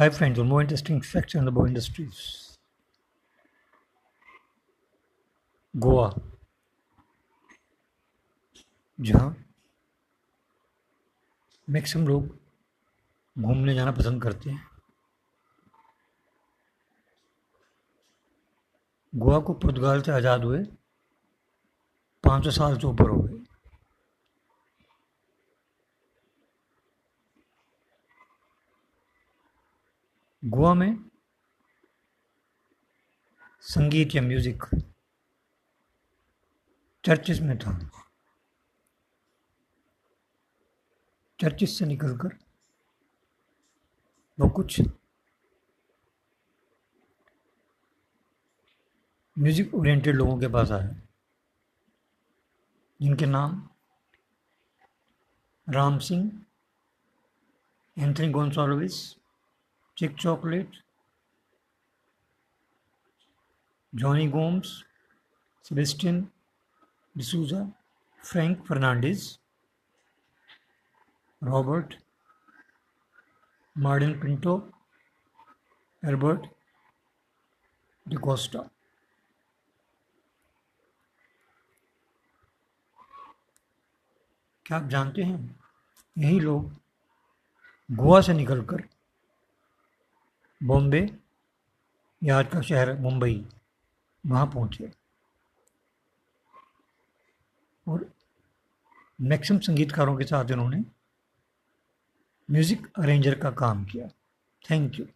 Hi friends, one more interesting facts on the industries. Goa जहाँ maximum लोग घूमने जाना पसंद करते हैं गोवा को पुर्तगाल से आज़ाद हुए 500 साल से ऊपर हो गए गोवा में संगीत या म्यूज़िक चर्चिस में था। चर्चिस से निकलकर वो कुछ म्यूज़िक ओरिएंटेड लोगों के पास आया जिनके नाम Ram Singh, Anthony Gonsalves Chic chocolate, Johnny Gomes, Sebastian D'Souza, Frank Fernandes, Robert Martin Pinto, Albert D'Costa. क्या आप जानते हैं? यही लोग गोवा से निकलकर बॉम्बे या आज का शहर मुंबई, वहाँ पहुँचे। और मैक्सिमम संगीतकारों के साथ इन्होंने म्यूज़िक अरेंजर का काम किया। Thank you.